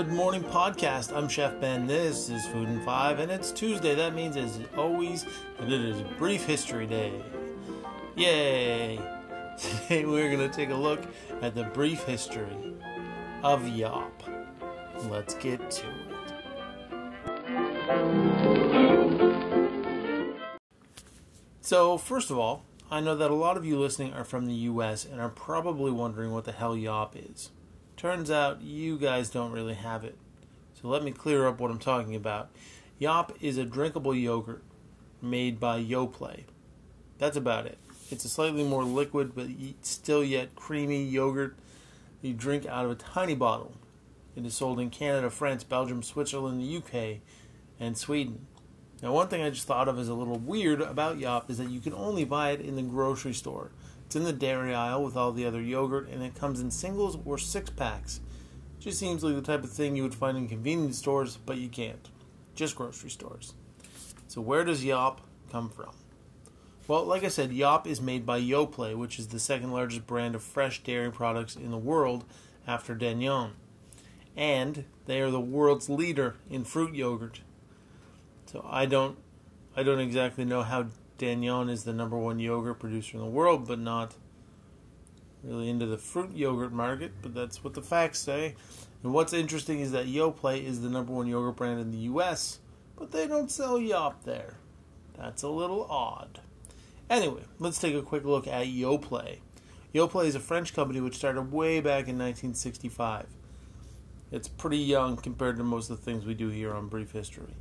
Good morning, podcast. I'm Chef Ben. This is Food and Five, and it's Tuesday. That means, as always, that it is Brief History Day. Yay! Today we're going to take a look at the brief history of Yop. Let's get to it. So, first of all, I know that a lot of you listening are from the US and are probably wondering what the hell Yop is. Turns out you guys don't really have it. So let me clear up what I'm talking about. Yop is a drinkable yogurt made by Yoplait. That's about it. It's a slightly more liquid but still yet creamy yogurt you drink out of a tiny bottle. It is sold in Canada, France, Belgium, Switzerland, the UK, and Sweden. Now, one thing I just thought of as a little weird about Yop is that you can only buy it in the grocery store. It's in the dairy aisle with all the other yogurt, and it comes in singles or six packs. Just seems like the type of thing you would find in convenience stores, but you can't. Just grocery stores. So, where does Yop come from? Well, like I said, Yop is made by Yoplait, which is the second largest brand of fresh dairy products in the world after Danone. And they are the world's leader in fruit yogurt. So I don't I don't exactly know how Dannon is the number one yogurt producer in the world, but not really into the fruit yogurt market, but that's what the facts say. And what's interesting is that Yoplait is the number one yogurt brand in the US, but they don't sell Yop there. That's a little odd. Anyway, let's take a quick look at Yoplait. Yoplait is a French company which started way back in 1965. It's pretty young compared to most of the things we do here on Brief History.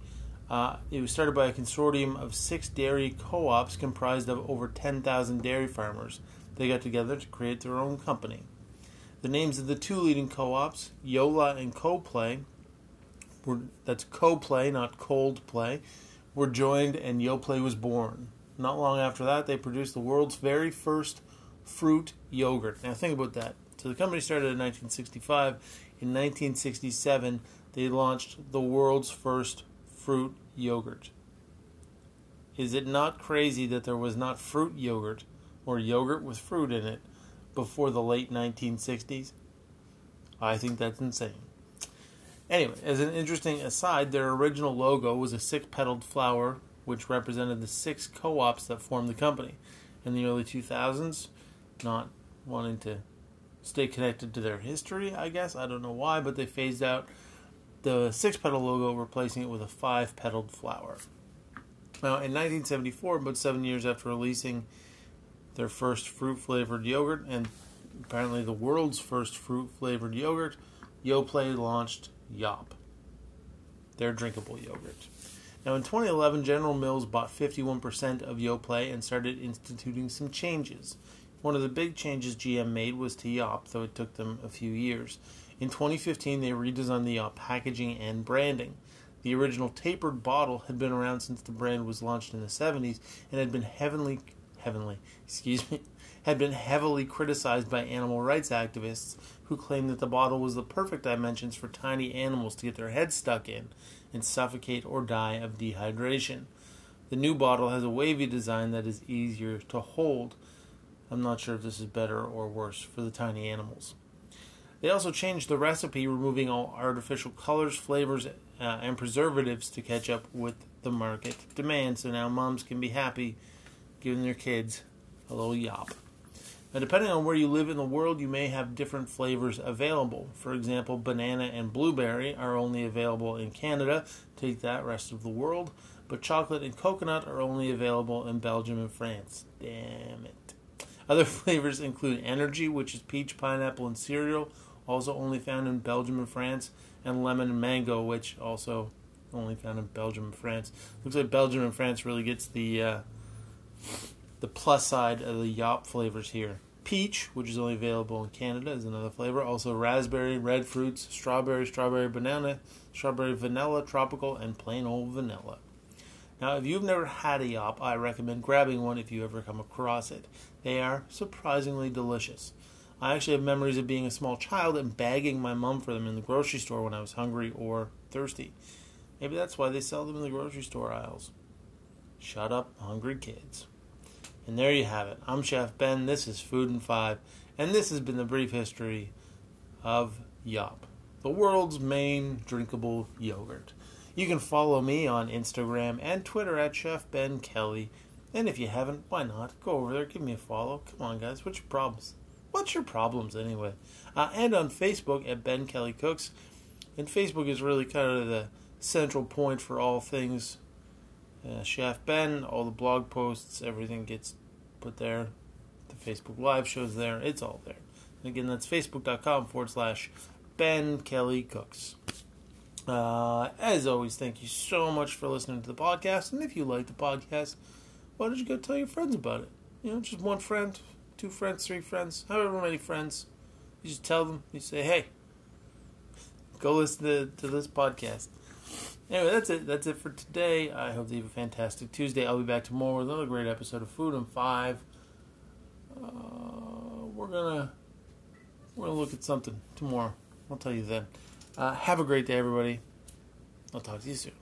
Uh, it was started by a consortium of six dairy co ops comprised of over 10,000 dairy farmers. They got together to create their own company. The names of the two leading co ops, Yola and Coplait, were, that's Coplait, not Cold Play, were joined and Yoplait was born. Not long after that, they produced the world's very first fruit yogurt. Now, think about that. So, the company started in 1965. In 1967, they launched the world's first fruit yogurt. Is it not crazy that there was not fruit yogurt or yogurt with fruit in it before the late 1960s? I think that's insane. Anyway, as an interesting aside, their original logo was a six petaled flower which represented the six co ops that formed the company. In the early 2000s, not wanting to stay connected to their history, I guess, I don't know why, but they phased out the six petal logo, replacing it with a five petaled flower. Now, in 1974, about seven years after releasing their first fruit flavored yogurt, and apparently the world's first fruit flavored yogurt, Yoplait launched Yop, their drinkable yogurt. Now, in 2011, General Mills bought 51% of Yoplait and started instituting some changes. One of the big changes GM made was to Yop, though it took them a few years. In 2015, they redesigned the uh, packaging and branding. The original tapered bottle had been around since the brand was launched in the 70s and had been heavily, heavenly, excuse me, had been heavily criticized by animal rights activists who claimed that the bottle was the perfect dimensions for tiny animals to get their heads stuck in and suffocate or die of dehydration. The new bottle has a wavy design that is easier to hold. I'm not sure if this is better or worse for the tiny animals. They also changed the recipe, removing all artificial colors, flavors, uh, and preservatives to catch up with the market demand. So now moms can be happy giving their kids a little yop. Now, depending on where you live in the world, you may have different flavors available. For example, banana and blueberry are only available in Canada. Take that, rest of the world. But chocolate and coconut are only available in Belgium and France. Damn it. Other flavors include energy, which is peach, pineapple, and cereal, also only found in Belgium and France, and lemon and mango, which also only found in Belgium and France. Looks like Belgium and France really gets the uh, the plus side of the Yop flavors here. Peach, which is only available in Canada, is another flavor. Also raspberry, red fruits, strawberry, strawberry banana, strawberry vanilla, tropical, and plain old vanilla. Now, if you've never had a Yop, I recommend grabbing one if you ever come across it. They are surprisingly delicious. I actually have memories of being a small child and begging my mom for them in the grocery store when I was hungry or thirsty. Maybe that's why they sell them in the grocery store aisles. Shut up, hungry kids. And there you have it. I'm Chef Ben. This is Food and Five, and this has been the brief history of Yop. the world's main drinkable yogurt. You can follow me on Instagram and Twitter at Chef Ben Kelly. And if you haven't, why not? Go over there, give me a follow. Come on, guys. What's your problems? What's your problems anyway? Uh, and on Facebook at Ben Kelly Cooks. And Facebook is really kind of the central point for all things uh, Chef Ben. All the blog posts, everything gets put there. The Facebook Live shows there. It's all there. And again, that's facebook.com forward slash Ben Kelly Cooks. Uh, as always, thank you so much for listening to the podcast. And if you like the podcast, why don't you go tell your friends about it? You know, just one friend, two friends, three friends, however many friends. You just tell them, you say, hey, go listen to, to this podcast. Anyway, that's it. That's it for today. I hope that you have a fantastic Tuesday. I'll be back tomorrow with another great episode of Food and Five. Uh, we're gonna we're gonna look at something tomorrow. I'll tell you then. Uh, have a great day, everybody. I'll talk to you soon.